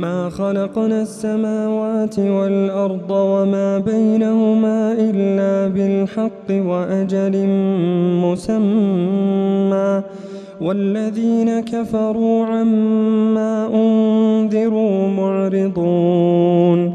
ما خلقنا السماوات والأرض وما بينهما إلا بالحق وأجل مسمى. والذين كفروا عما أنذروا معرضون.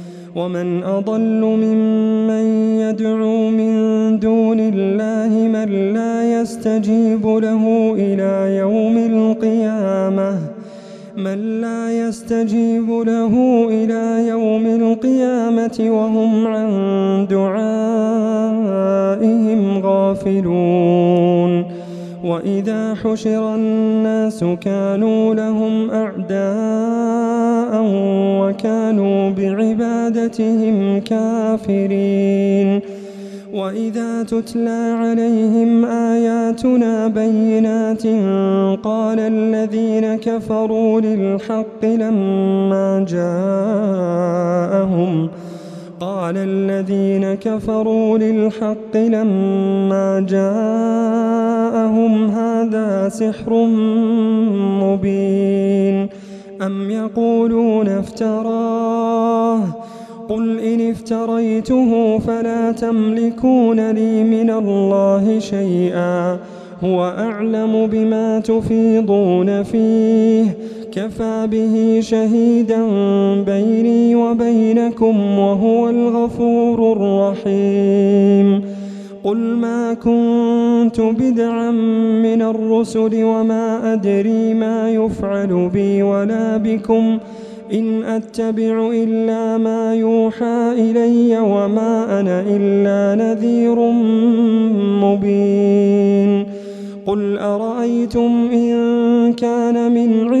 ومن أضل ممن يدعو من دون الله من لا يستجيب له إلى يوم القيامة من لا يستجيب له إلى يوم القيامة وهم عن دعائهم غافلون وإذا حشر الناس كانوا لهم أعداء وكانوا بعبادتهم كافرين. وإذا تتلى عليهم آياتنا بينات قال الذين كفروا للحق لما جاءهم قال الذين كفروا للحق لما جاءهم هذا سحر مبين أم يقولون افتراه قل إن افتريته فلا تملكون لي من الله شيئا هو أعلم بما تفيضون فيه كفى به شهيدا بيني وبينكم وهو الغفور الرحيم قل ما كنت بدعا من الرسل وما أدري ما يفعل بي ولا بكم إن أتبع إلا ما يوحى إلي وما أنا إلا نذير مبين قل أرأيتم إن كان من عند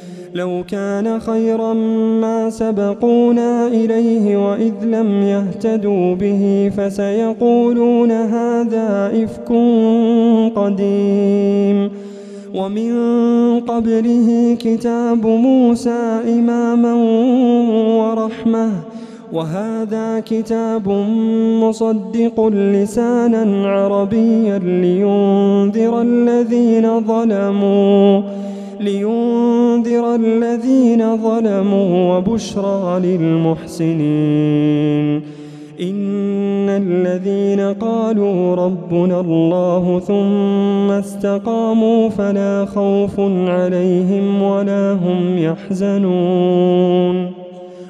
لو كان خيرا ما سبقونا إليه وإذ لم يهتدوا به فسيقولون هذا إفك قديم. ومن قبله كتاب موسى إماما ورحمة وهذا كتاب مصدق لسانا عربيا لينذر الذين ظلموا. لينذر الذين ظلموا وبشرى للمحسنين. إن الذين قالوا ربنا الله ثم استقاموا فلا خوف عليهم ولا هم يحزنون.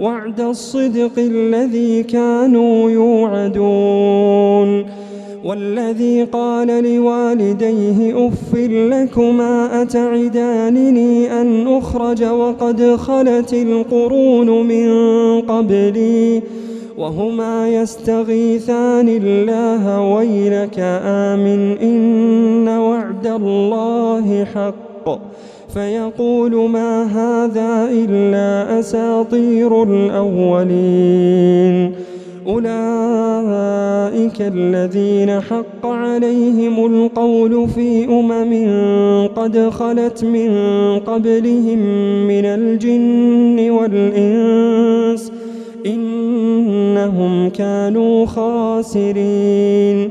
وعد الصدق الذي كانوا يوعدون. والذي قال لوالديه أف لكما أتعدانني أن أخرج وقد خلت القرون من قبلي وهما يستغيثان الله ويلك آمن إن وعد الله حق. فيقول ما هذا إلا أساطير الأولين. أولئك الذين حق عليهم القول في أمم قد خلت من قبلهم من الجن والإنس إنهم كانوا خاسرين.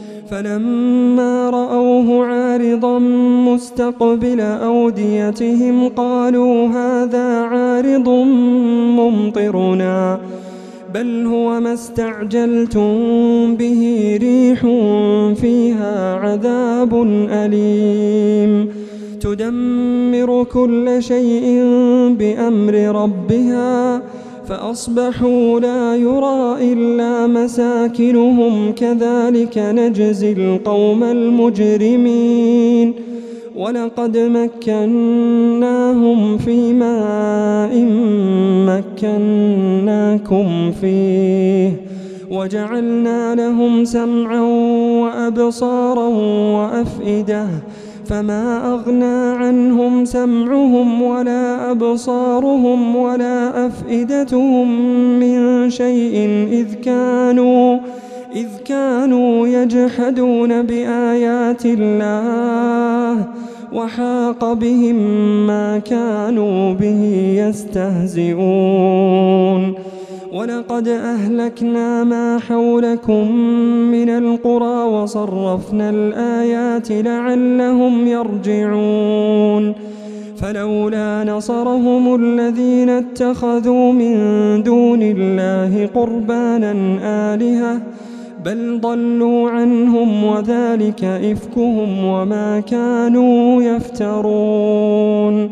فلما رأوه عارضا مستقبل أوديتهم قالوا هذا عارض ممطرنا بل هو ما استعجلتم به ريح فيها عذاب أليم. تدمر كل شيء بأمر ربها فأصبحوا لا يرى إلا مساكنهم كذلك نجزي القوم المجرمين. ولقد مكناهم في ماء مكناكم فيه. وجعلنا لهم سمعا وأبصارا وأفئدة. فما أغنى عنهم سمعهم ولا أبصارهم ولا أفئدتهم من شيء إذ كانوا إذ كانوا يجحدون بآيات الله وحاق بهم ما كانوا به يستهزئون ولقد أهلكنا ما حولكم من القرى وصرفنا الآيات لعلهم يرجعون. فلولا نصرهم الذين اتخذوا من دون الله قربانا آلهة بل ضلوا عنهم وذلك إفكهم وما كانوا يفترون.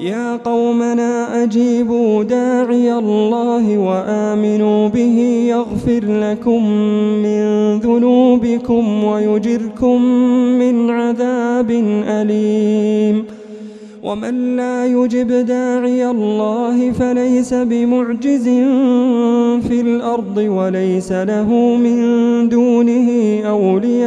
يا قومنا أجيبوا داعي الله وآمنوا به يغفر لكم من ذنوبكم ويجركم من عذاب أليم. ومن لا يجب داعي الله فليس بمعجز في الأرض وليس له من دونه أولياء.